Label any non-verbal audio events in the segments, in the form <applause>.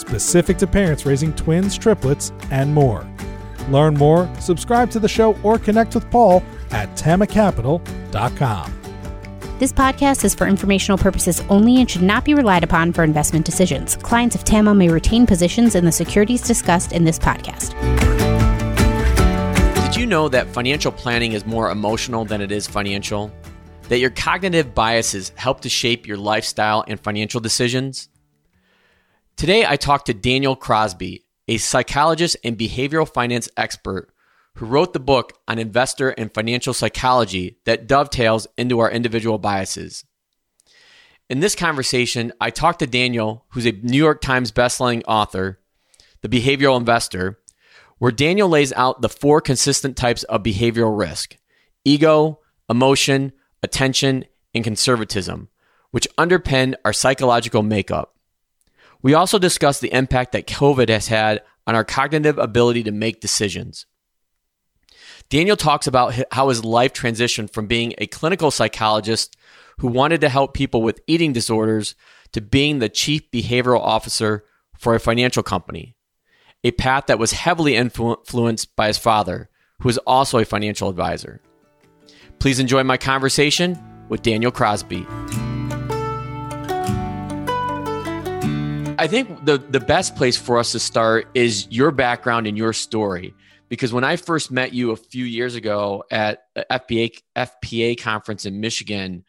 specific to parents raising twins, triplets, and more. Learn more, subscribe to the show, or connect with Paul at tamacapital.com. This podcast is for informational purposes only and should not be relied upon for investment decisions. Clients of TAMA may retain positions in the securities discussed in this podcast. Did you know that financial planning is more emotional than it is financial? That your cognitive biases help to shape your lifestyle and financial decisions? Today, I talked to Daniel Crosby, a psychologist and behavioral finance expert who wrote the book on investor and financial psychology that dovetails into our individual biases. In this conversation, I talked to Daniel, who's a New York Times bestselling author, The Behavioral Investor, where Daniel lays out the four consistent types of behavioral risk ego, emotion, attention, and conservatism, which underpin our psychological makeup. We also discussed the impact that COVID has had on our cognitive ability to make decisions. Daniel talks about how his life transitioned from being a clinical psychologist who wanted to help people with eating disorders to being the chief behavioral officer for a financial company, a path that was heavily influenced by his father, who was also a financial advisor. Please enjoy my conversation with Daniel Crosby. I think the the best place for us to start is your background and your story. Because when I first met you a few years ago at FPA FPA conference in Michigan,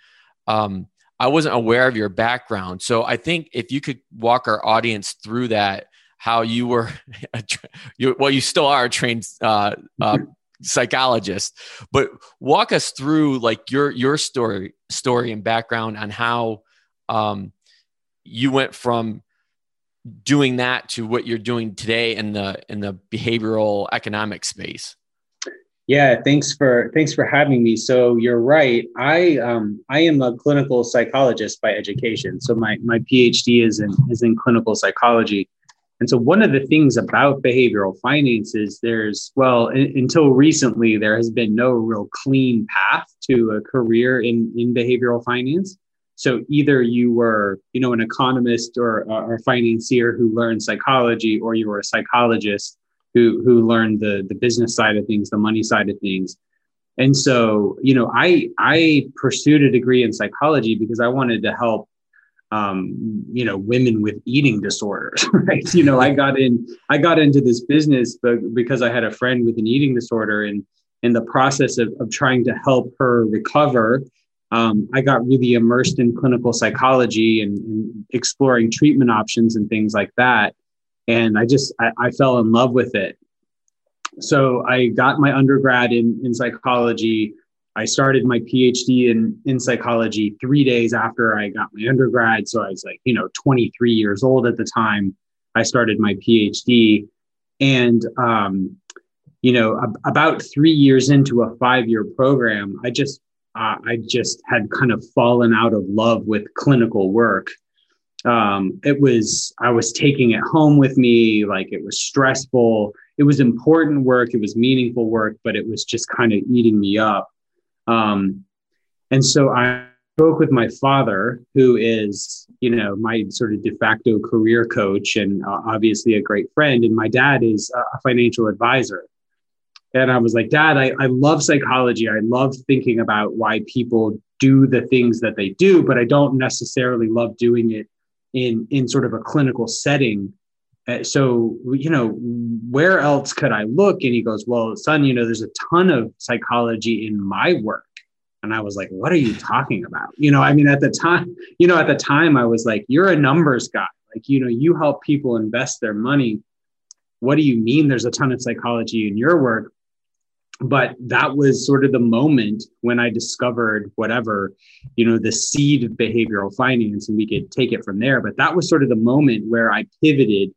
um, I wasn't aware of your background. So I think if you could walk our audience through that, how you were, <laughs> you, well, you still are a trained uh, uh, psychologist, but walk us through like your your story story and background on how um, you went from doing that to what you're doing today in the in the behavioral economic space? Yeah thanks for thanks for having me. So you're right. I um i am a clinical psychologist by education. So my my phd is in is in clinical psychology. And so one of the things about behavioral finance is there's well in, until recently there has been no real clean path to a career in in behavioral finance so either you were, you know, an economist or, or a financier who learned psychology, or you were a psychologist who who learned the the business side of things, the money side of things. And so, you know, I I pursued a degree in psychology because I wanted to help um, you know, women with eating disorders, <laughs> right? You know, I got in, I got into this business because I had a friend with an eating disorder, and in the process of, of trying to help her recover um, I got really immersed in clinical psychology and, and, exploring treatment options and things like that. And I just, I, I, fell in love with it. So I got my undergrad in, in psychology. I started my PhD in, in psychology three days after I got my undergrad. So I was like, you know, 23 years old at the time. I started my PhD. And, um, you know, ab- about three years into a five year program, I just uh, I just had kind of fallen out of love with clinical work. Um, it was, I was taking it home with me, like it was stressful. It was important work, it was meaningful work, but it was just kind of eating me up. Um, and so I spoke with my father, who is, you know, my sort of de facto career coach and uh, obviously a great friend. And my dad is a financial advisor. And I was like, Dad, I, I love psychology. I love thinking about why people do the things that they do, but I don't necessarily love doing it in in sort of a clinical setting. Uh, so, you know, where else could I look? And he goes, Well, son, you know, there's a ton of psychology in my work. And I was like, What are you talking about? You know, I mean, at the time, you know, at the time, I was like, You're a numbers guy. Like, you know, you help people invest their money. What do you mean there's a ton of psychology in your work? But that was sort of the moment when I discovered whatever, you know, the seed of behavioral finance, and we could take it from there. But that was sort of the moment where I pivoted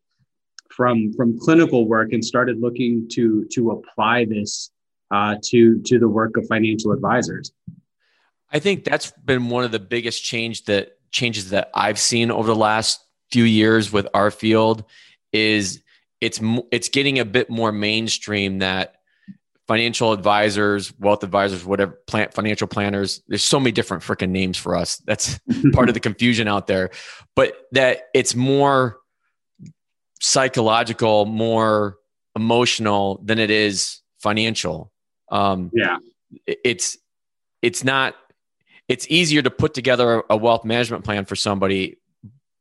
from from clinical work and started looking to to apply this uh, to to the work of financial advisors. I think that's been one of the biggest change that changes that I've seen over the last few years with our field is it's it's getting a bit more mainstream that financial advisors, wealth advisors, whatever, plant financial planners. There's so many different freaking names for us. That's <laughs> part of the confusion out there. But that it's more psychological, more emotional than it is financial. Um, yeah, it's it's not. It's easier to put together a wealth management plan for somebody,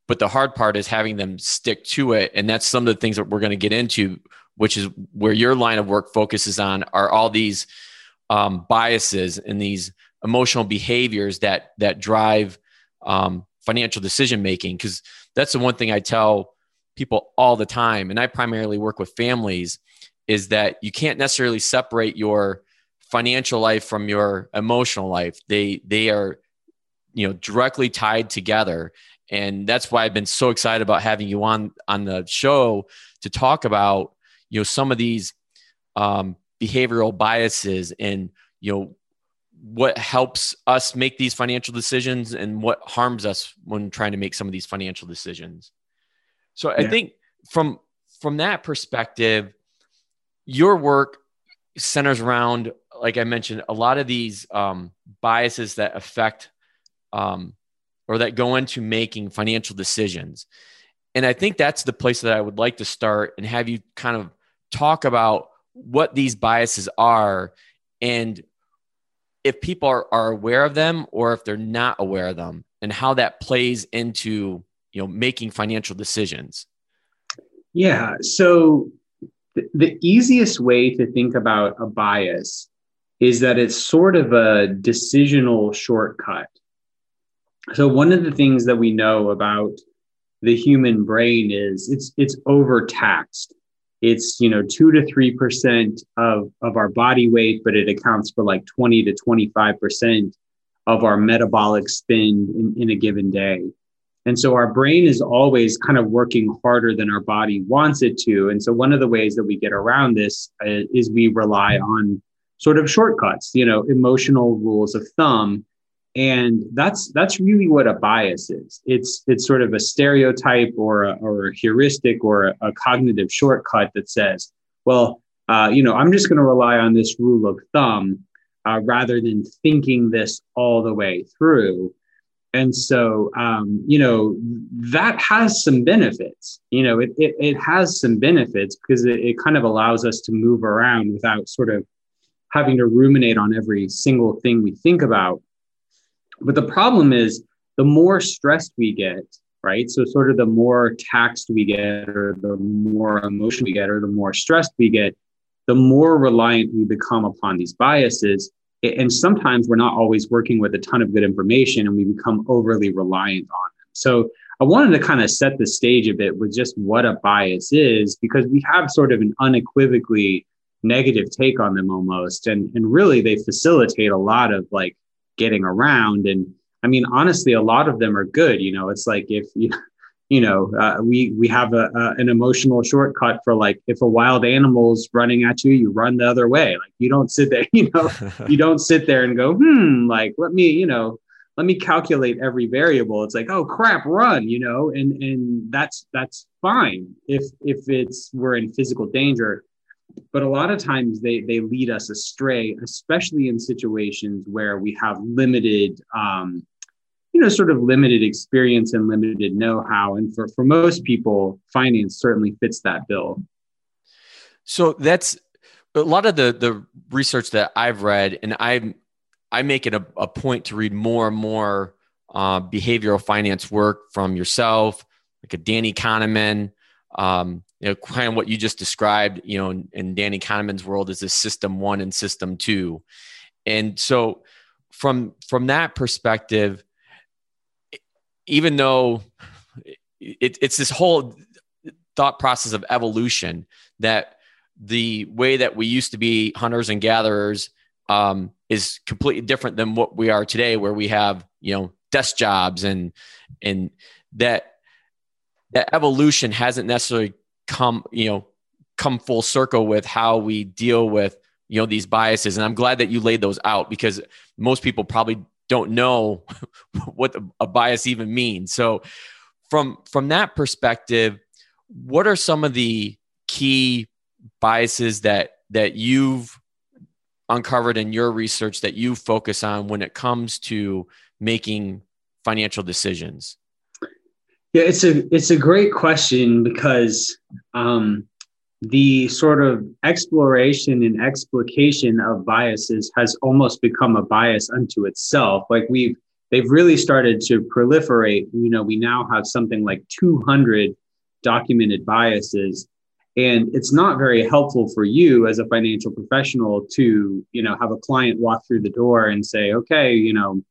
but the hard part is having them stick to it, and that's some of the things that we're going to get into which is where your line of work focuses on, are all these um, biases and these emotional behaviors that that drive um, financial decision making. Because that's the one thing I tell people all the time, and I primarily work with families, is that you can't necessarily separate your financial life from your emotional life. They they are you know directly tied together and that's why I've been so excited about having you on on the show to talk about you know some of these um, behavioral biases and you know what helps us make these financial decisions and what harms us when trying to make some of these financial decisions so yeah. i think from from that perspective your work centers around like i mentioned a lot of these um, biases that affect um, or that go into making financial decisions and i think that's the place that i would like to start and have you kind of talk about what these biases are and if people are, are aware of them or if they're not aware of them and how that plays into you know making financial decisions. Yeah. So th- the easiest way to think about a bias is that it's sort of a decisional shortcut. So one of the things that we know about the human brain is it's it's overtaxed it's you know two to three percent of of our body weight, but it accounts for like twenty to twenty five percent of our metabolic spend in, in a given day. And so our brain is always kind of working harder than our body wants it to. And so one of the ways that we get around this uh, is we rely on sort of shortcuts, you know, emotional rules of thumb and that's that's really what a bias is. It's it's sort of a stereotype or a, or a heuristic or a, a cognitive shortcut that says well uh, you know i'm just going to rely on this rule of thumb uh, rather than thinking this all the way through. And so um, you know that has some benefits. You know it, it, it has some benefits because it, it kind of allows us to move around without sort of having to ruminate on every single thing we think about but the problem is the more stressed we get, right? So, sort of the more taxed we get, or the more emotion we get, or the more stressed we get, the more reliant we become upon these biases. And sometimes we're not always working with a ton of good information and we become overly reliant on them. So, I wanted to kind of set the stage a bit with just what a bias is, because we have sort of an unequivocally negative take on them almost. And, and really, they facilitate a lot of like getting around. And I mean, honestly, a lot of them are good. You know, it's like if you, <laughs> you know, uh, we we have a, a, an emotional shortcut for like if a wild animal's running at you, you run the other way. Like you don't sit there, <laughs> you know, <laughs> you don't sit there and go, hmm, like let me, you know, let me calculate every variable. It's like, oh crap, run, you know, and and that's that's fine if if it's we're in physical danger but a lot of times they they lead us astray especially in situations where we have limited um, you know sort of limited experience and limited know-how. And for for most people finance certainly fits that bill. So that's a lot of the the research that i've read and i i make it a, a point to read more and more uh, behavioral finance work from yourself like a danny kahneman um, you know, kind of what you just described, you know, in, in Danny Kahneman's world is this system one and system two. And so from from that perspective, even though it, it's this whole thought process of evolution that the way that we used to be hunters and gatherers um, is completely different than what we are today, where we have you know desk jobs and and that that evolution hasn't necessarily come you know come full circle with how we deal with you know these biases. And i'm glad that you laid those out because most people probably don't know <laughs> what a bias even means. So from from that perspective what are some of the key biases that that you've uncovered in your research that you focus on when it comes to making financial decisions yeah it's a it's a great question because um, the sort of exploration and explication of biases has almost become a bias unto itself. Like we've they've really started to proliferate. You know we now have something like 200 documented biases and it's not very helpful for you as a financial professional to you know have a client walk through the door and say okay you know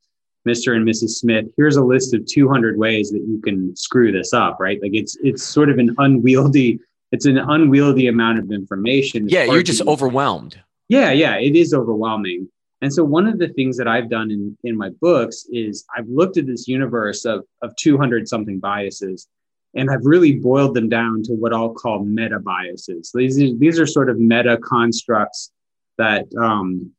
mr and mrs smith here's a list of 200 ways that you can screw this up right? Like it's it's sort of an unwieldy it's an unwieldy amount of information. It's yeah you're just overwhelmed. Yeah yeah it is overwhelming. And so one of the things that i've done in in my books is i've looked at this universe of of 200 something biases and I've really boiled them down to what I'll call meta biases. These are, these are sort of meta constructs that um,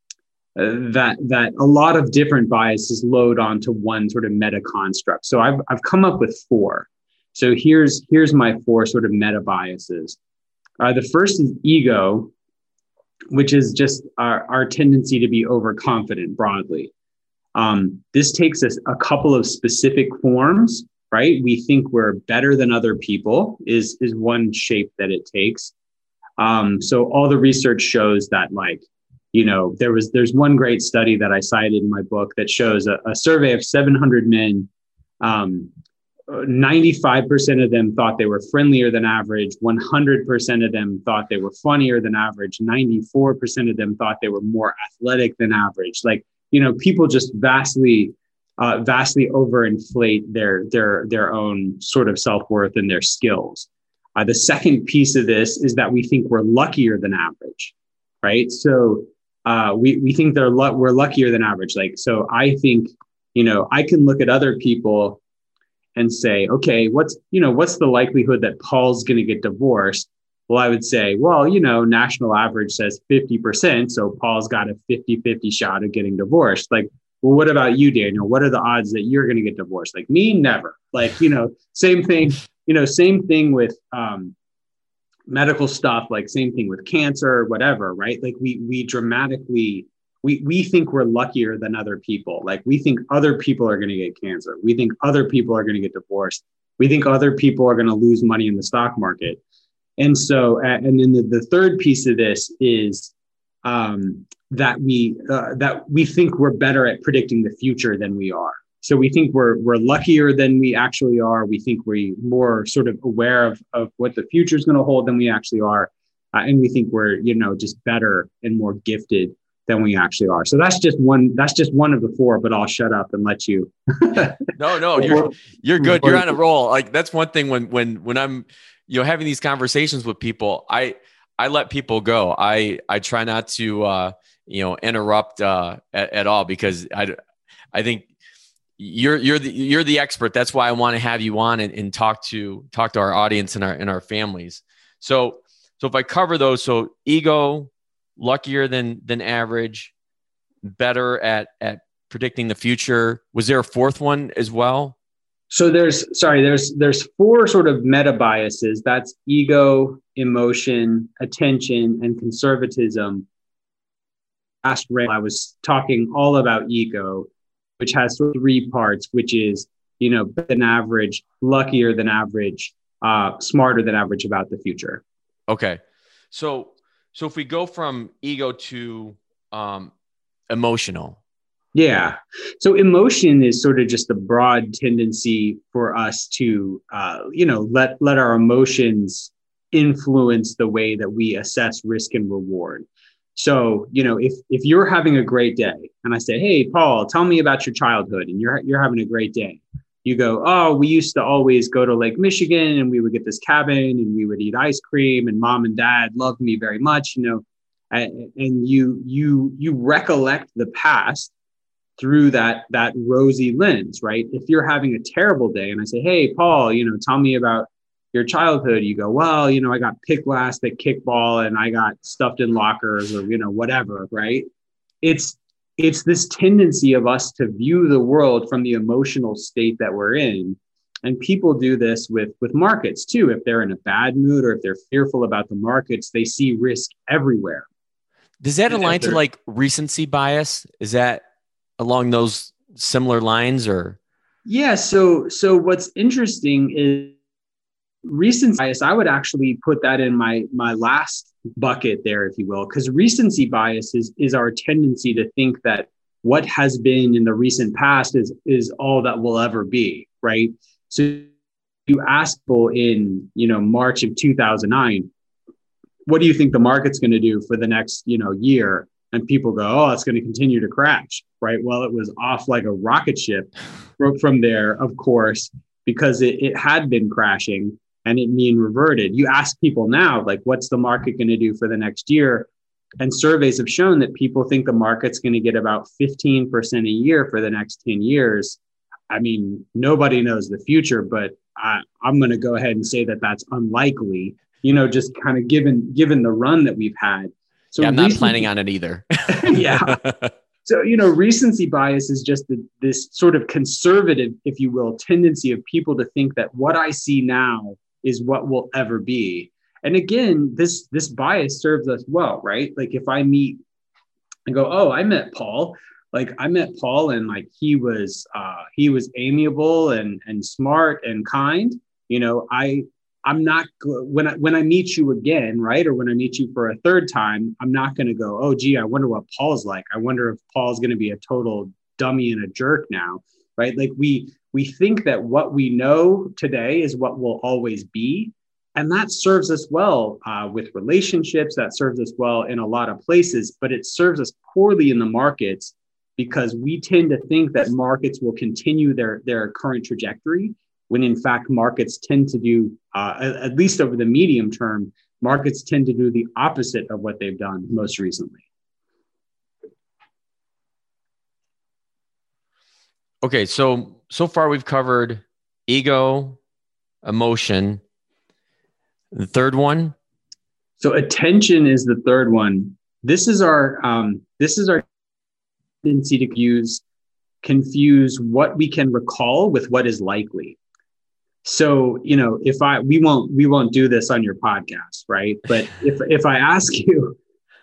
that that a lot of different biases load onto one sort of meta construct. So I've I've come up with four. So here's here's my four sort of meta biases. Uh, the first is ego, which is just our, our tendency to be overconfident broadly. Um, this takes us a couple of specific forms right? We think we're better than other people is is one shape that it takes. Um, so all the research shows that like you know there was there's one great study that I cited in my book that shows a, a survey of 700 men. Um, 95% of them thought they were friendlier than average. 100% of them thought they were funnier than average. 94% of them thought they were more athletic than average. Like, you know, people just vastly uh, vastly overinflate their their their own sort of self worth and their skills. Uh, the second piece of this is that we think we're luckier than average, right? So uh, we we think they're lu- we're luckier than average. Like so, I think you know I can look at other people and say, okay, what's you know what's the likelihood that Paul's going to get divorced? Well, I would say, well, you know, national average says 50%. So Paul's got a 50 50 shot of getting divorced. Like, well, what about you, Daniel? What are the odds that you're going to get divorced? Like me, never. Like, you know, same thing, you know, same thing with um, medical stuff, like same thing with cancer, whatever, right? Like we, we dramatically, we, we think we're luckier than other people. Like we think other people are going to get cancer. We think other people are going to get divorced. We think other people are going to lose money in the stock market. And so, and then the, the third piece of this is um, that we uh, that we think we're better at predicting the future than we are. So we think we're we're luckier than we actually are. We think we're more sort of aware of of what the future is going to hold than we actually are, uh, and we think we're you know just better and more gifted than we actually are. So that's just one. That's just one of the four. But I'll shut up and let you. <laughs> no, no, you're you're good. You're on a roll. Like that's one thing when when when I'm you know having these conversations with people, I I let people go. I I try not to uh, you know interrupt uh, at, at all because I I think you're you're the you're the expert. That's why I want to have you on and, and talk to talk to our audience and our and our families. So so if I cover those, so ego, luckier than than average, better at at predicting the future. Was there a fourth one as well? so there's sorry there's there's four sort of meta biases that's ego emotion attention and conservatism last i was talking all about ego which has three parts which is you know than average luckier than average uh, smarter than average about the future okay so so if we go from ego to um, emotional yeah. So emotion is sort of just the broad tendency for us to, uh, you know, let let our emotions influence the way that we assess risk and reward. So, you know, if if you're having a great day, and I say, "Hey, Paul, tell me about your childhood," and you're you're having a great day, you go, "Oh, we used to always go to Lake Michigan, and we would get this cabin, and we would eat ice cream, and mom and dad loved me very much," you know, and, and you you you recollect the past through that that rosy lens right? If you're having a terrible day and i say hey paul you know tell me about your childhood, you go, well, you know, I got picked last at kickball and I got stuffed in lockers or, you know, whatever, right? It's it's this tendency of us to view the world from the emotional state that we're in. And people do this with with markets too. If they're in a bad mood or if they're fearful about the markets, they see risk everywhere. Does that align to like recency bias? Is that along those similar lines or? Yeah. So so what's interesting is recency bias i would actually put that in my my last bucket there if you will because recency bias is is our tendency to think that what has been in the recent past is is all that will ever be right? So you ask people in you know march of 2009 what do you think the market's going to do for the next you know year? And people go oh it's going to continue to crash right? Well it was off like a rocket ship broke from there of course because it, it had been crashing and it mean reverted. You ask people now, like, what's the market going to do for the next year? And surveys have shown that people think the market's going to get about 15% a year for the next 10 years. I mean, nobody knows the future, but I, am going to go ahead and say that that's unlikely, you know, just kind of given given the run that we've had. So yeah, I'm not planning on it either. <laughs> <laughs> yeah. So, you know, recency bias is just the, this sort of conservative, if you will, tendency of people to think that what I see now is what will ever be. And again this this bias serves us well right? Like if i meet and go oh i met paul like i met paul and like he was uh he was amiable and and smart and kind you know i i'm not when i when i meet you again right or when i meet you for a third time i'm not going to go oh gee i wonder what paul's like. I wonder if paul's going to be a total dummy and a jerk now right? Like we we think that what we know today is what will always be. And that serves us well uh, with relationships, that serves us well in a lot of places, but it serves us poorly in the markets because we tend to think that markets will continue their, their current trajectory, when in fact, markets tend to do, uh, at least over the medium term, markets tend to do the opposite of what they've done most recently. Okay, so so far we've covered ego, emotion. The third one. So attention is the third one. This is our um, this is our tendency to use confuse what we can recall with what is likely. So you know, if I we won't we won't do this on your podcast, right? But if if I ask you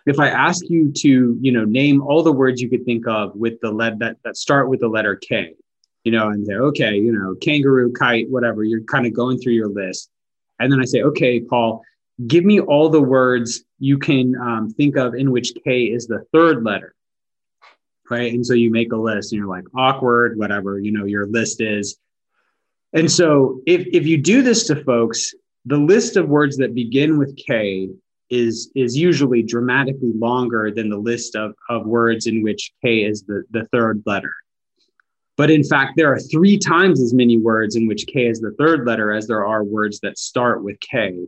if I ask you to you know name all the words you could think of with the lead that that start with the letter K, you know, and say, okay, you know, kangaroo, kite, whatever. You're kind of going through your list. And then I say, okay, Paul, give me all the words you can um, think of in which K is the third letter. Right. And so you make a list and you're like, awkward, whatever, you know, your list is. And so if, if you do this to folks, the list of words that begin with K is, is usually dramatically longer than the list of, of words in which K is the, the third letter. But in fact, there are three times as many words in which K is the third letter as there are words that start with K.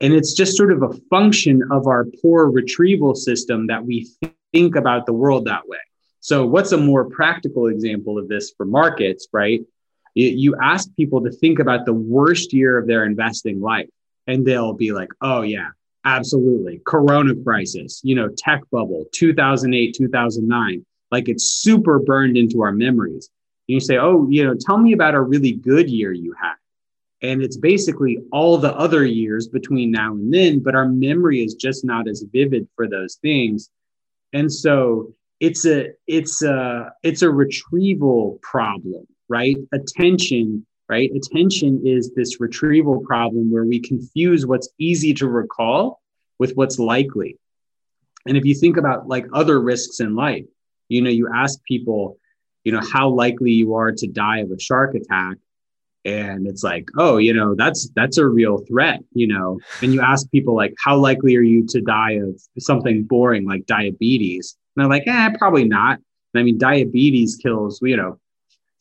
And it's just sort of a function of our poor retrieval system that we think about the world that way. So, what's a more practical example of this for markets, right? You ask people to think about the worst year of their investing life, and they'll be like, oh, yeah, absolutely. Corona crisis, you know, tech bubble, 2008, 2009 like it's super burned into our memories. And you say, oh, you know, tell me about a really good year you had. And it's basically all the other years between now and then, but our memory is just not as vivid for those things. And so it's a it's a it's a retrieval problem, right? Attention, right? Attention is this retrieval problem where we confuse what's easy to recall with what's likely. And if you think about like other risks in life, you know, you ask people, you know, how likely you are to die of a shark attack. And it's like, oh, you know, that's that's a real threat, you know. And you ask people like, how likely are you to die of something boring like diabetes? And they're like, eh, probably not. And I mean, diabetes kills, you know,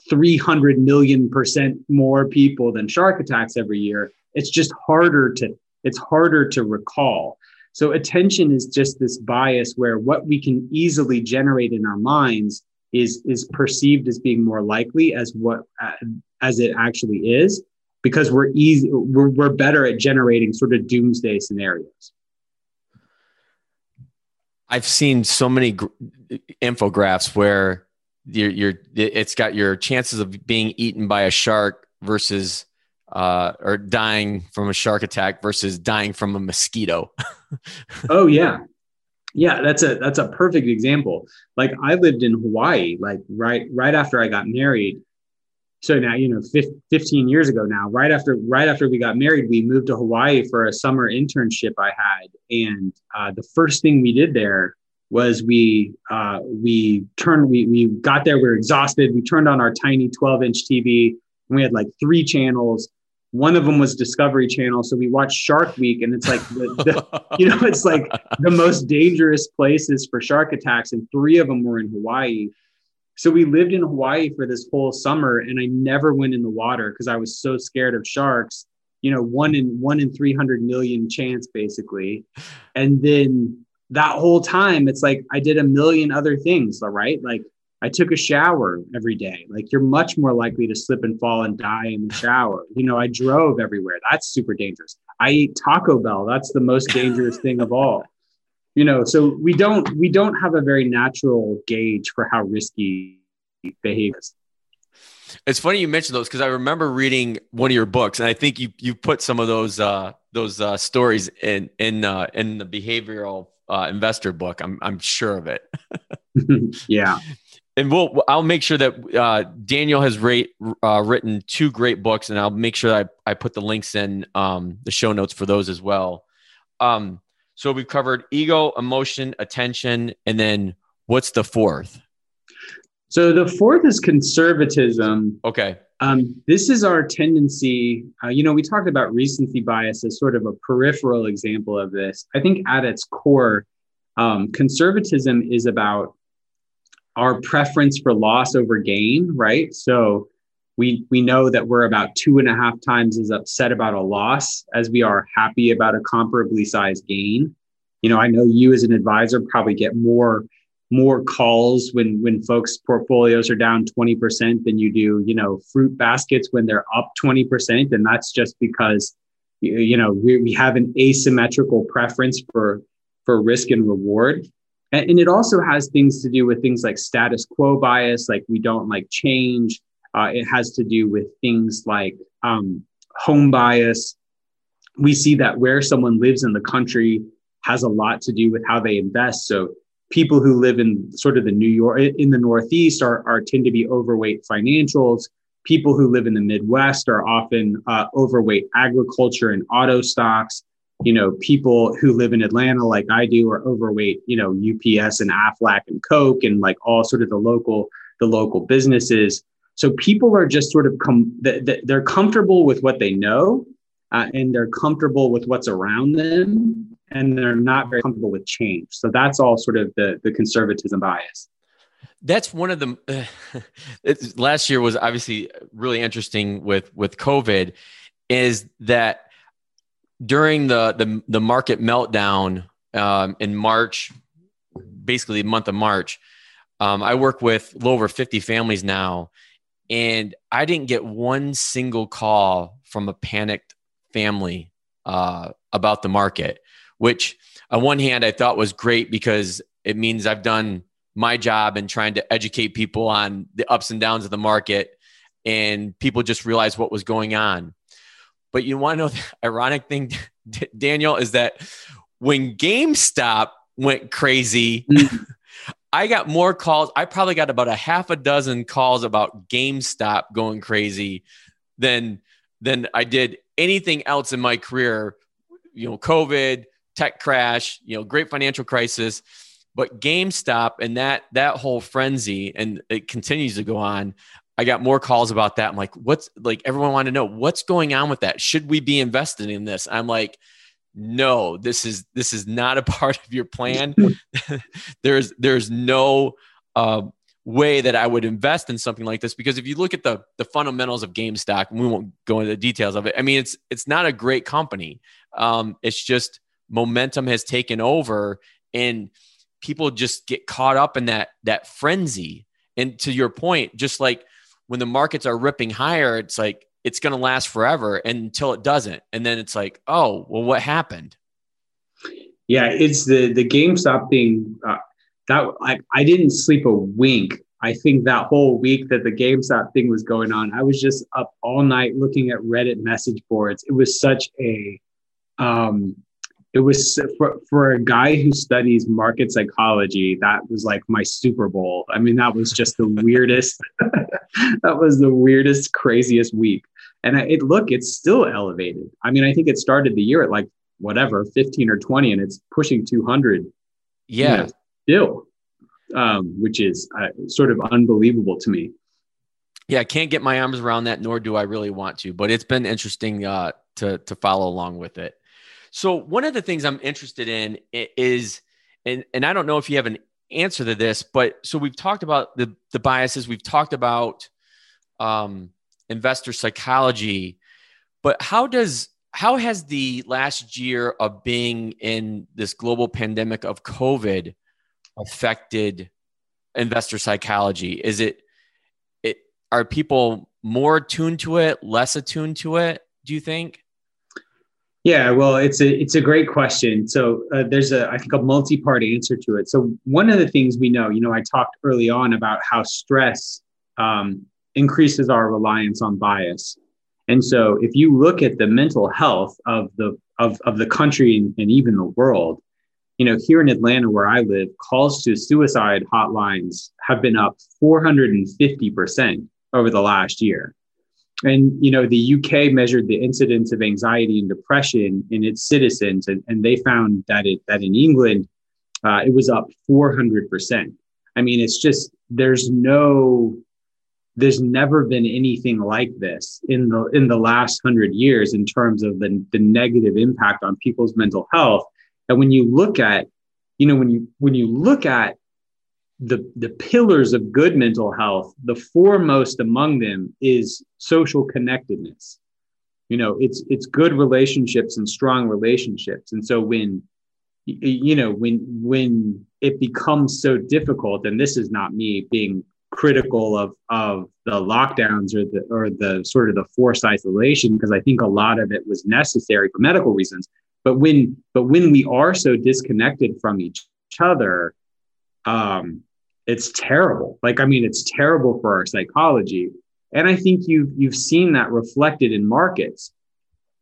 300 million percent more people than shark attacks every year. It's just harder to it's harder to recall. So attention is just this bias where what we can easily generate in our minds is is perceived as being more likely as what uh, as it actually is. because we're easy we're, we're better at generating sort of doomsday scenarios i've seen so many gr- infographs where you're, you're it's got your chances of being eaten by a shark versus uh, or dying from a shark attack versus dying from a mosquito. <laughs> oh yeah, yeah. That's a that's a perfect example. Like I lived in Hawaii, like right right after I got married. So now you know, 15 years ago now, right after right after we got married, we moved to Hawaii for a summer internship I had, and uh, the first thing we did there was we uh, we turned we we got there we were exhausted. We turned on our tiny 12 inch tv and we had like three channels. One of them was discovery channel. So we watched shark week and it's like the, the, <laughs> you know it's like the most dangerous places for shark attacks and three of them were in hawaii. So we lived in hawaii for this whole summer and i never went in the water because i was so scared of sharks. You know one in one in 300 million chance basically. And then that whole time it's like i did a million other things right? Like i took a shower every day. Like you're much more likely to slip and fall and die in the shower. You know i drove everywhere. That's super dangerous. I eat taco bell. That's the most dangerous thing of all. You know so we don't we don't have a very natural gauge for how risky behavior is. It's funny you mentioned those because I remember reading one of your books, and I think you you put some of those uh, those uh, stories in in uh, in the behavioral uh, investor book. I'm I'm sure of it. <laughs> <laughs> yeah. And we'll I'll make sure that uh, Daniel has rate, uh, written two great books, and I'll make sure I, I put the links in um, the show notes for those as well. Um, so we've covered ego, emotion, attention, and then what's the fourth? So the fourth is conservatism. Okay. Um, this is our tendency. Uh, you know, we talked about recency bias as sort of a peripheral example of this. I think at its core, um, conservatism is about our preference for loss over gain, right? So we we know that we're about two and a half times as upset about a loss as we are happy about a comparably sized gain. You know, I know you as an advisor probably get more more calls when when folks portfolios are down 20% than you do you know fruit baskets when they're up 20% and that's just because you know we, we have an asymmetrical preference for for risk and reward. And, and, it also has things to do with things like status quo bias like we don't like change. Uh, it has to do with things like um, home bias. We see that where someone lives in the country has a lot to do with how they invest. So people who live in sort of the New York in the Northeast are, are tend to be overweight financials. People who live in the Midwest are often uh, overweight agriculture and auto stocks. You know, people who live in Atlanta, like I do, are overweight. You know, UPS and Aflac and Coke and like all sort of the local the local businesses. So people are just sort of com- they're comfortable with what they know, uh, and they're comfortable with what's around them and they're not very comfortable with change. So that's all sort of the the conservatism bias. That's one of the <laughs> uh, last year was obviously really interesting with with COVID is that during the the, the market meltdown um, in March, basically the month of March, um, I work with over 50 families now, and I didn't get one single call from a panicked family uh, about the market which on one hand I thought was great because it means I've done my job in trying to educate people on the ups and downs of the market and people just realized what was going on. But you want to know the <laughs> ironic thing, <laughs> Daniel, is that when GameStop went crazy, mm-hmm. I got more calls. I probably got about a half a dozen calls about GameStop going crazy than than I did anything else in my career. You know, COVID, tech crash, you know, great financial crisis. But GameStop and that that whole frenzy, and it continues to go on. I got more calls about that. I'm like, what's like everyone wanted to know what's going on with that? Should we be invested in this? I'm like, no, this is this is not a <laughs> part of your plan. <laughs> there's there's no uh, way that I would invest in something like this because if you look at the the fundamentals of GameStop, and we won't go into the details of it. I mean, it's it's not a great company. Um, it's just momentum has taken over and people just get caught up in that that frenzy and to your point just like when the markets are ripping higher it's like it's going to last forever until it doesn't. And then it's like, oh, well, what happened? Yeah, it's the the GameStop thing. Uh, that I, I didn't sleep a wink. I think that whole week that the GameStop thing was going on, I was just up all night looking at Reddit message boards. It was such a um, it was for, for a guy who studies market psychology that was like my super bowl. I mean that was just the weirdest <laughs> that was the weirdest craziest week. And it look it's still elevated. I mean i think it started the year at like whatever 15 or 20 and it's pushing 200 yeah you know, still um, which is uh, sort of unbelievable to me. Yeah i can't get my arms around that nor do i really want to but it's been interesting uh, to to follow along with it so one of the things I'm interested in is, and and I don't know if you have an answer to this, but so we've talked about the the biases, we've talked about um, investor psychology, but how does how has the last year of being in this global pandemic of COVID affected investor psychology? Is it it are people more attuned to it, less attuned to it? Do you think? Yeah, well, it's a it's a great question. So uh, there's a I think a multi-part answer to it. So one of the things we know, you know, I talked early on about how stress um, increases our reliance on bias, and so if you look at the mental health of the of of the country and, and even the world, you know, here in Atlanta where I live, calls to suicide hotlines have been up 450 percent over the last year and you know the uk measured the incidence of anxiety and depression in its citizens and, and they found that it that in england uh, it was up 400% i mean it's just there's no there's never been anything like this in the in the last hundred years in terms of the, the negative impact on people's mental health. And when you look at you know when you when you look at the, the pillars of good mental health, the foremost among them is social connectedness. You know, it's it's good relationships and strong relationships. And so when you know when when it becomes so difficult, and this is not me being critical of of the lockdowns or the or the sort of the forced isolation, because I think a lot of it was necessary for medical reasons. But when but when we are so disconnected from each other, um, it's terrible. Like, I mean, it's terrible for our psychology. And I think you've you've seen that reflected in markets.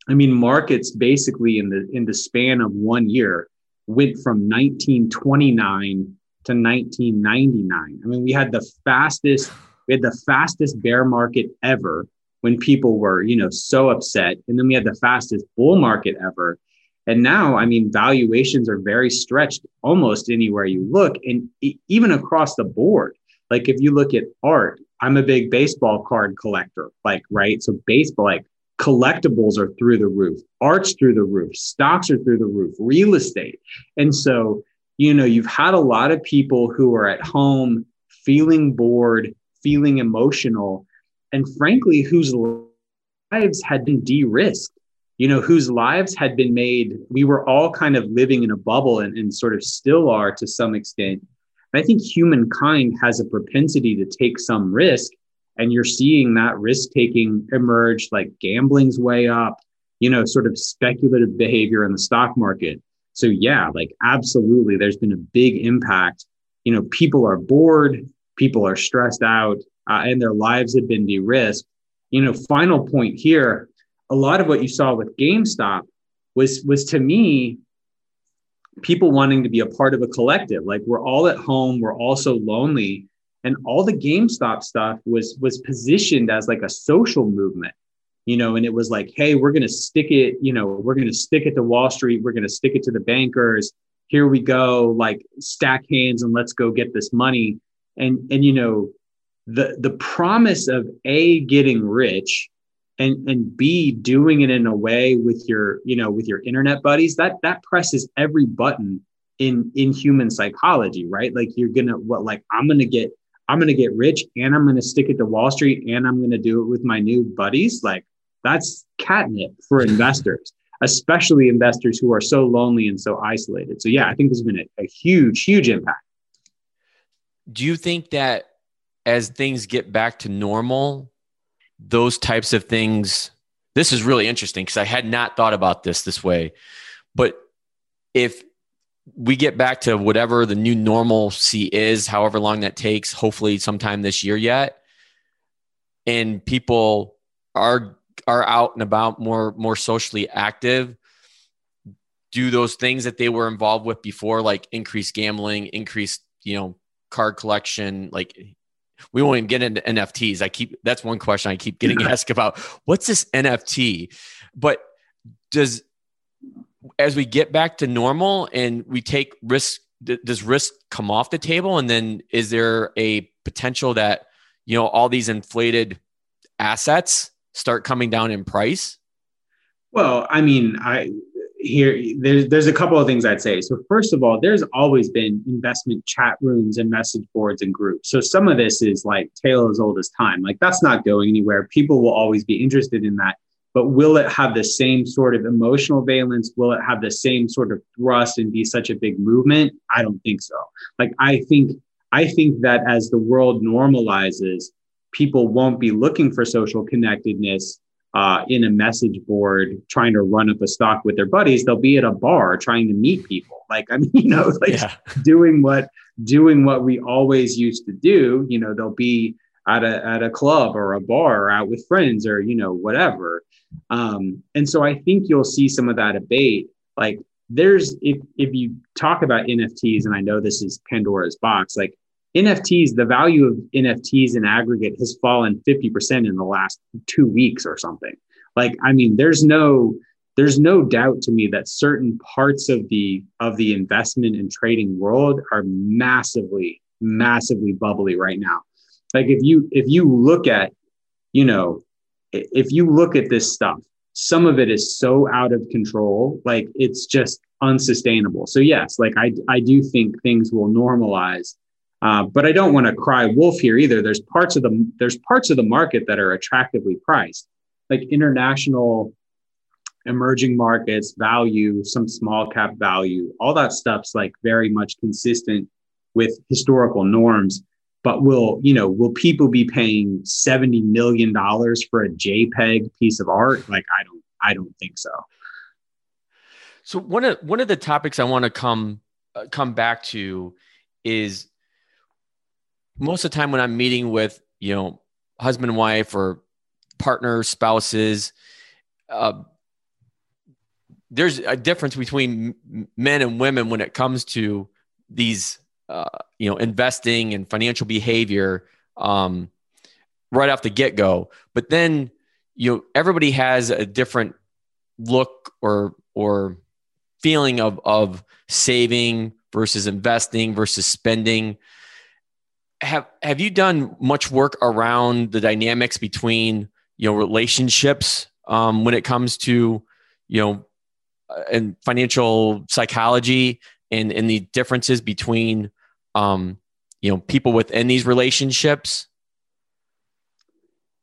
I mean, markets basically in the in the span of one year went from 1929 to 1999. I mean, we had the fastest we had the fastest bear market ever when people were, you know, so upset, and then we had the fastest bull market ever. And now, I mean, valuations are very stretched almost anywhere you look, and even across the board. Like if you look at art, I'm a big baseball card collector, like, right? So, baseball, like collectibles are through the roof, art's through the roof, stocks are through the roof, real estate. And so, you know, you've had a lot of people who are at home feeling bored, feeling emotional, and frankly, whose lives had been de risked you know, whose lives had been made, we were all kind of living in a bubble and, and sort of still are to some extent. And I think humankind has a propensity to take some risk. And you're seeing that risk taking emerge, like gambling's way up, you know, sort of speculative behavior in the stock market. So, yeah, like absolutely, there's been a big impact. You know, people are bored, people are stressed out, uh, and their lives have been de risked. You know, final point here a lot of what you saw with GameStop was was to me people wanting to be a part of a collective. Like we're all at home, we're all so lonely, and all the GameStop stuff was was positioned as like a social movement. You know, and it was like, hey, we're to stick it, you know, we're to stick it to Wall Street, we're to stick it to the bankers. Here we go, like stack hands and let's go get this money. And and you know, the the promise of a getting rich and and b doing it in a way with your you know with your internet buddies that that presses every button in in human psychology right? Like you're gonna what like i'm gonna get i'm gonna get rich and i'm gonna stick it to wall street and i'm gonna do it with my new buddies. Like that's catnip for investors especially investors who are so lonely and so isolated. So yeah i think this has been a, a huge huge impact. Do you think that as things get back to normal those types of things this is really interesting because I had not thought about this this way. But if we get back to whatever the new normalcy is, however long that takes, hopefully sometime this year yet, and people are are out and about more more socially active, do those things that they were involved with before, like increased gambling, increased, you know, card collection, like we won't even get into NFTs. I keep that's one question I keep getting asked about. What's this NFT? But does as we get back to normal and we take risk, does risk come off the table? And then is there a potential that you know all these inflated assets start coming down in price? Well, I mean, I here there's there's a couple of things I'd say. So first of all, there's always been investment chat rooms and message boards and groups. So some of this is like tale as old as time. Like that's not going anywhere. People will always be interested in that. But will it have the same sort of emotional valence? Will it have the same sort of thrust and be such a big movement? I don't think so. Like I think I think that as the world normalizes, people won't be looking for social connectedness uh, in a message board trying to run up a stock with their buddies. They'll be at a bar trying to meet people. Like I mean, <laughs> you know, like yeah. doing what doing what we always used to do. You know, they'll be at a at a club or a bar or out with friends or you know whatever. Um, and so I think you'll see some of that abate. Like there's if if you talk about NFTs, and I know this is Pandora's box, like NFTs, the value of NFTs in aggregate has fallen 50% in the last two weeks or something. Like, I mean, there's no there's no doubt to me that certain parts of the of the investment and trading world are massively, massively bubbly right now. Like if you if you look at, you know, if you look at this stuff, some of it is so out of control, like it's just unsustainable. So yes, like I I do think things will normalize uh, but I don't want to cry wolf here either. There's parts of the there's parts of the market that are attractively priced, like international emerging markets value, some small cap value, all that stuff's like very much consistent with historical norms. But will you know will people be paying seventy million dollars for a JPEG piece of art? Like I don't I don't think so. So one of one of the topics I want to come uh, come back to is most of the time when I'm meeting with, you know, husband and wife or partners, spouses, uh, there's a difference between men and women when it comes to these, uh, you know, investing and financial behavior um, right off the get go. But then, you know, everybody has a different look or or feeling of of saving versus investing versus spending have have you done much work around the dynamics between you know relationships um, when it comes to you know uh, and financial psychology and and the differences between um, you know people within these relationships?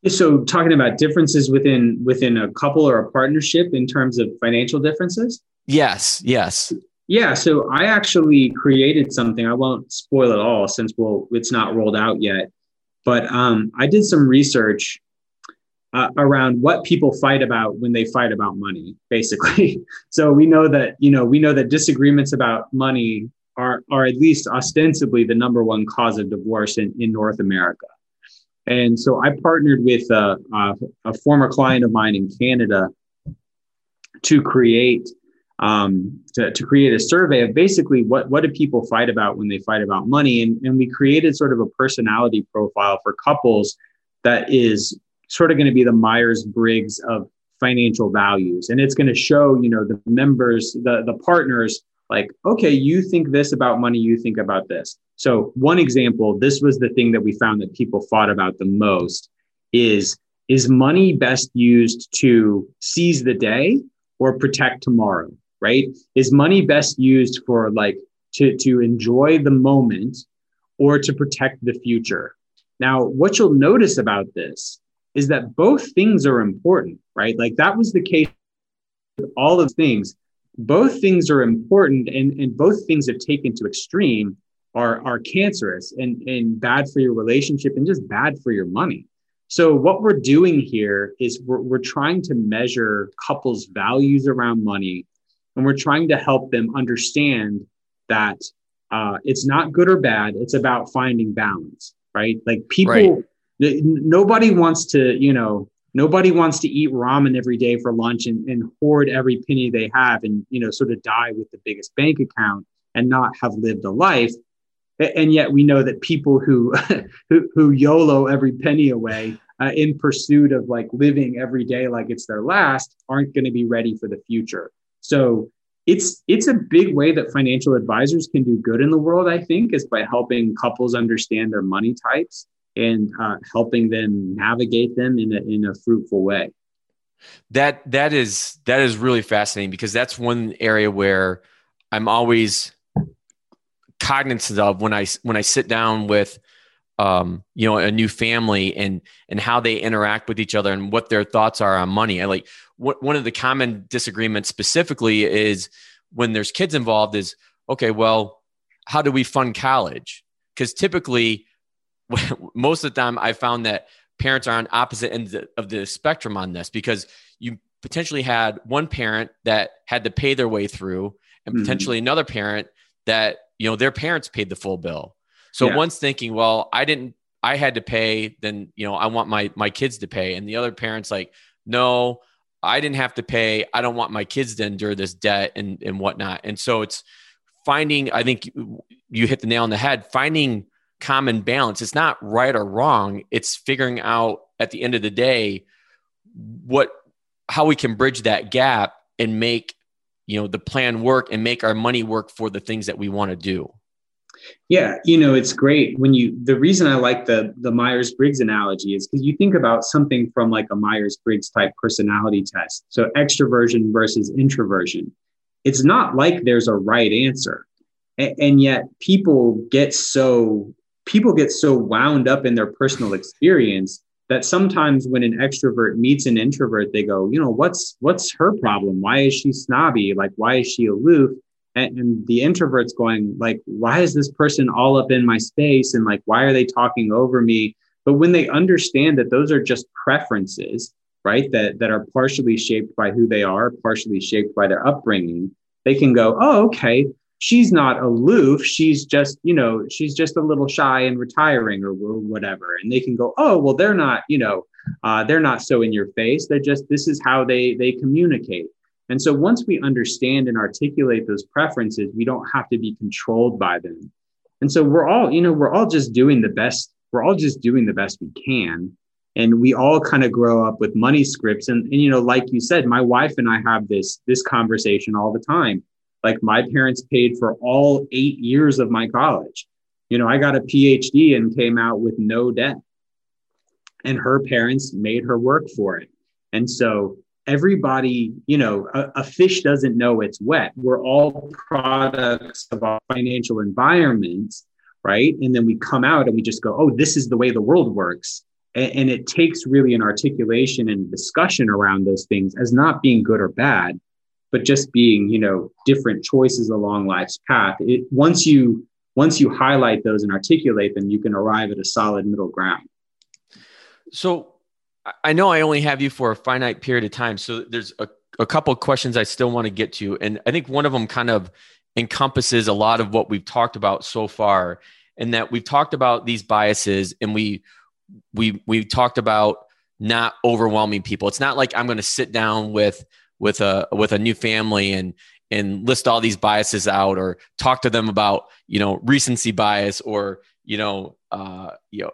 So talking about differences within within a couple or a partnership in terms of financial differences? Yes yes yeah, so I actually created something. I won't spoil it all since well, it's not rolled out yet. But um, I did some research uh, around what people fight about when they fight about money, basically. <laughs> so we know that you know we know that disagreements about money are are at least ostensibly the number one cause of divorce in, in North America. And so I partnered with a, a, a former client of mine in Canada to create um, to, to create a survey of basically what, what do people fight about when they fight about money. And, and we created sort of a personality profile for couples that is sort of going to be the Myers Briggs of financial values. And it's going to show, you know, the members, the, the partners, like, okay, you think this about money, you think about this. So, one example, this was the thing that we found that people fought about the most is is money best used to seize the day or protect tomorrow? Right? Is money best used for like to, to enjoy the moment or to protect the future? Now, what you'll notice about this is that both things are important, right? Like that was the case with all of things. Both things are important and, and both things have taken to extreme are, are cancerous and, and bad for your relationship and just bad for your money. So what we're doing here is we're, we're trying to measure couples' values around money, and we're trying to help them understand that uh, it's not good or bad. It's about finding balance, right? Like people, right. n- nobody wants to, you know, nobody wants to eat ramen every day for lunch and, and hoard every penny they have and, you know, sort of die with the biggest bank account and not have lived a life and yet we know that people who <laughs> who, who YOLO every penny away uh, in pursuit of like living every day like it's their last aren't going to be ready for the future. So it's it's a big way that financial advisors can do good in the world. I think is by helping couples understand their money types and uh, helping them navigate them in a in a fruitful way. That that is that is really fascinating because that's one area where I'm always cognizant of when I when I sit down with um, you know a new family and and how they interact with each other and what their thoughts are on money. I like what, one of the common disagreements specifically is when there's kids involved is okay, well, how do we fund college? Because typically, <laughs> most of the time, I found that parents are on opposite ends of the spectrum on this because you potentially had one parent that had to pay their way through and mm-hmm. potentially another parent that you know their parents paid the full bill so yeah. one's thinking well i didn't i had to pay then you know i want my my kids to pay. And the other parents like no i didn't have to pay. I don't want my kids to endure this debt and and whatnot. And so it's finding i think you hit the nail on the head finding common balance. It's not right or wrong. It's figuring out at the end of the day what how we can bridge that gap and make you know the plan work and make our money work for the things that we want to do yeah you know it's great when you the reason i like the the myers-briggs analogy is because you think about something from like a myers-briggs type personality test so extroversion versus introversion. It's not like there's a right answer and, and yet people get so people get so wound up in their personal experience that sometimes when an extrovert meets an introvert they go you know what's what's her problem? Why is she snobby? Like why is she aloof and, and, the introvert's going like why is this person all up in my space? And like why are they talking over me? But when they understand that those are just preferences right that that are partially shaped by who they are partially shaped by their upbringing they can go oh okay she's not aloof. She's just you know she's just a little shy and retiring or, or whatever. And they can go oh well they're not you know uh, they're not so in your face. They're just this is how they they communicate and so once we understand and articulate those preferences we don't have to be controlled by them and so we're all you know we're all just doing the best we're all just doing the best we can and we all kind of grow up with money scripts and, and you know like you said my wife and i have this this conversation all the time like my parents paid for all eight years of my college. You know, I got a PhD and came out with no debt. And her parents made her work for it. And so everybody, you know, a, a, fish doesn't know it's wet. We're all products of our financial environment, right? And then we come out and we just go, oh, this is the way the world works. And, and it takes really an articulation and discussion around those things as not being good or bad, but just being you know different choices along life's path it once you once you highlight those and articulate them you can arrive at a solid middle ground so i know i only have you for a finite period of time so there's a, a couple questions i still want to get to and i think one of them kind of encompasses a lot of what we've talked about so far and that we've talked about these biases and we we we talked about not overwhelming people. It's not like i'm going to sit down with with a with a new family and and list all these biases out or talk to them about you know recency bias or you know uh, you know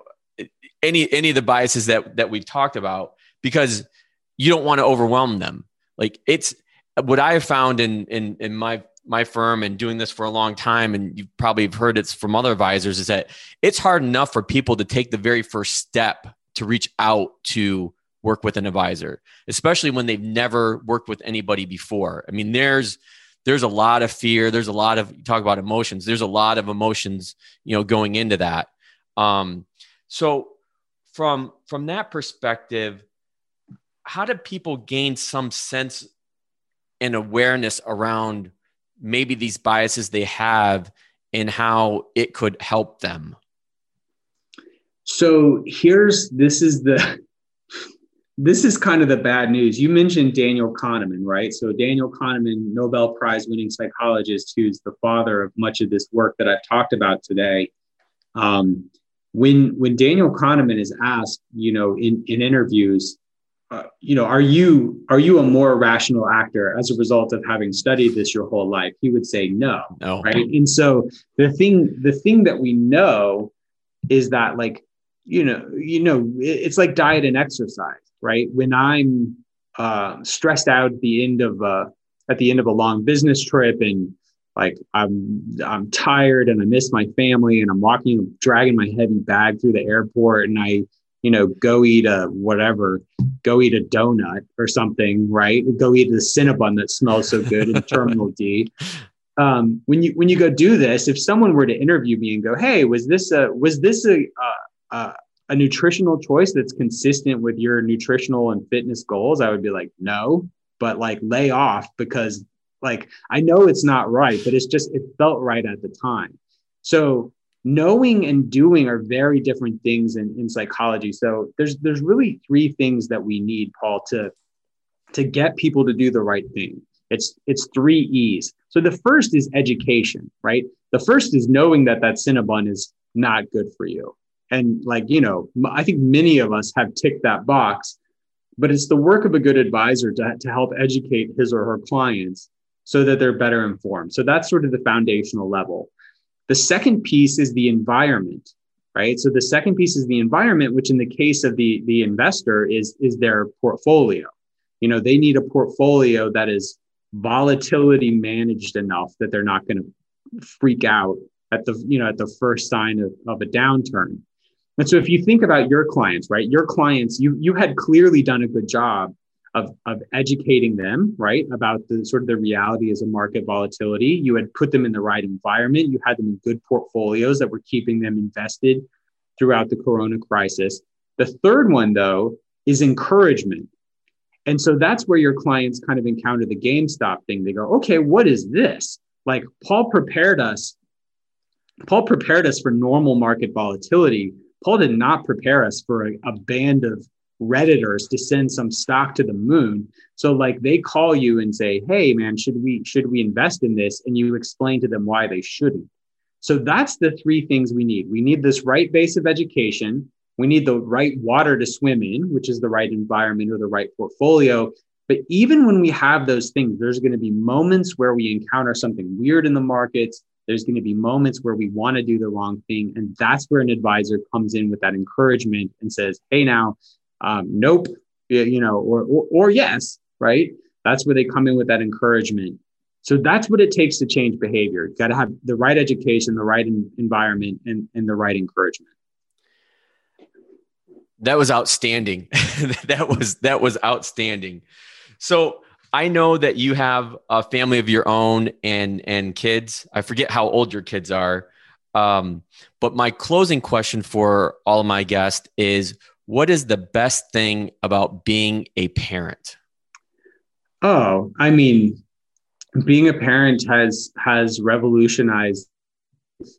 any any of the biases that that we've talked about because you don't want to overwhelm them like it's what i have found in in in my my firm and doing this for a long time and you've probably heard it from other advisors is that it's hard enough for people to take the very first step to reach out to work with an advisor, especially when they've never worked with anybody before. I mean, there's there's a lot of fear. There's a lot of talk about emotions. There's a lot of emotions, you know, going into that. Um, so from from that perspective, how do people gain some sense and awareness around maybe these biases they have and how it could help them? So here's this is the <laughs> this is kind of the bad news. You mentioned Daniel Kahneman, right? So Daniel Kahneman, Nobel Prize winning psychologist, who's the father of much of this work that I've talked about today. Um, when when Daniel Kahneman is asked, you know, in in interviews, uh, you know, are you are you a more rational actor as a result of having studied this your whole life? He would say no, no. right? And so the thing the thing that we know is that like you know you know it's like diet and exercise, right? When I'm uh, stressed out at the end of uh, at the end of a long business trip and like I'm I'm tired and I miss my family and I'm walking dragging my heavy bag through the airport and I you know go eat a whatever go eat a donut or something right? Go eat the cinnabon that smells so good in terminal D. <laughs> Um, when you when you go do this if someone were to interview me and go hey was this a was this a a, a nutritional choice that's consistent with your nutritional and fitness goals? I would be like no but like lay off because like I know it's not right, but it's just it felt right at the time. So knowing and doing are very different things in, in psychology. So there's there's really three things that we need, Paul, to to get people to do the right thing. It's it's three E's. So the first is education, right? The first is knowing that that Cinnabon is not good for you. And like, you know, I think many of us have ticked that box, but it's the work of a good advisor to, to help educate his or her clients so that they're better informed. So that's sort of the foundational level. The second piece is the environment, right? So the second piece is the environment, which in the case of the, the investor is, is their portfolio. You know, they need a portfolio that is volatility managed enough that they're not going to freak out at the, you know, at the first sign of, of a downturn. And so if you think about your clients, right, your clients, you, you had clearly done a good job of, of educating them, right, about the sort of the reality as a market volatility. You had put them in the right environment. You had them in good portfolios that were keeping them invested throughout the corona crisis. The third one, though, is encouragement. And so that's where your clients kind of encounter the GameStop thing. They go, okay, what is this? Like Paul prepared us. Paul prepared us for normal market volatility. Paul did not prepare us for a, a band of redditors to send some stock to the moon. So like they call you and say hey man should we should we invest in this? And you explain to them why they shouldn't. So that's the three things we need. We need this right base of education. We need the right water to swim in which is the right environment or the right portfolio. But even when we have those things there's going to be moments where we encounter something weird in the markets. There's going to be moments where we want to do the wrong thing. And that's where an advisor comes in with that encouragement and says hey now um, nope, you know, or, or, or yes, right? That's where they come in with that encouragement. So that's what it takes to change behavior. You got to have the right education, the right environment, and, and the right encouragement. That was outstanding. <laughs> that was that was outstanding. So I know that you have a family of your own and and kids. I forget how old your kids are. Um, but my closing question for all of my guests is what is the best thing about being a parent? Oh, I mean, being a parent has has revolutionized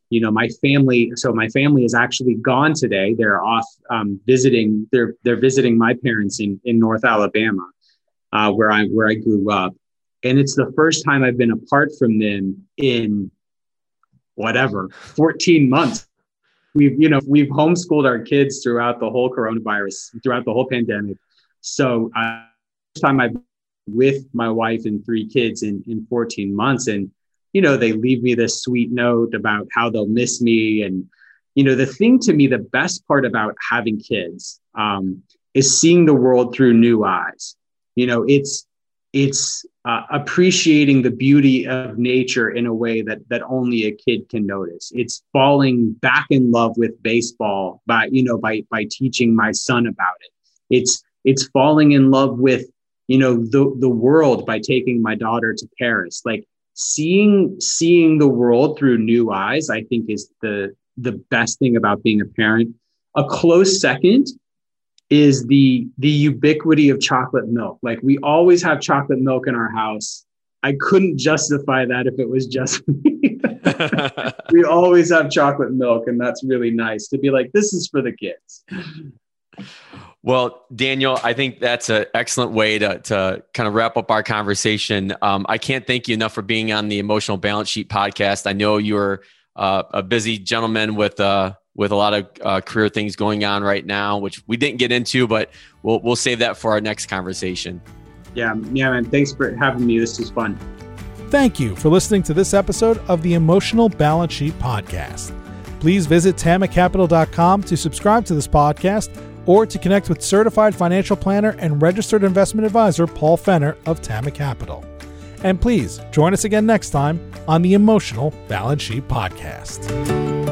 you know my family. So my family is actually gone today. They're off um, visiting they're they're visiting my parents in in north alabama uh, where i where i grew up. And it's the first time i've been apart from them in whatever 14 months we've you know we've homeschooled our kids throughout the whole coronavirus throughout the whole pandemic. So uh, time i've with my wife and three kids in in 14 months and you know they leave me this sweet note about how they'll miss me. And you know the thing to me the best part about having kids um, is seeing the world through new eyes. You know it's it's uh, appreciating the beauty of nature in a way that that only a kid can notice. It's falling back in love with baseball by you know by by teaching my son about it. It's it's falling in love with you know the the world by taking my daughter to Paris. Like seeing seeing the world through new eyes, I think is the the best thing about being a parent. A close second is the the ubiquity of chocolate milk. Like we always have chocolate milk in our house. I couldn't justify that if it was just <laughs> me. <laughs> we always have chocolate milk, and that's really nice to be like, this is for the kids. Well, Daniel, I think that's an excellent way to, to kind of wrap up our conversation. Um, I can't thank you enough for being on the Emotional Balance Sheet podcast. I know you're uh, a busy gentleman with uh, with a lot of uh, career things going on right now, which we didn't get into, but we'll we'll save that for our next conversation. Yeah, yeah, man. Thanks for having me. This was fun. Thank you for listening to this episode of the Emotional Balance Sheet podcast. Please visit tamacapital.com to subscribe to this podcast or to connect with certified financial planner and registered investment advisor Paul Fenner of Tama Capital. And please join us again next time on the Emotional Balance Sheet Podcast.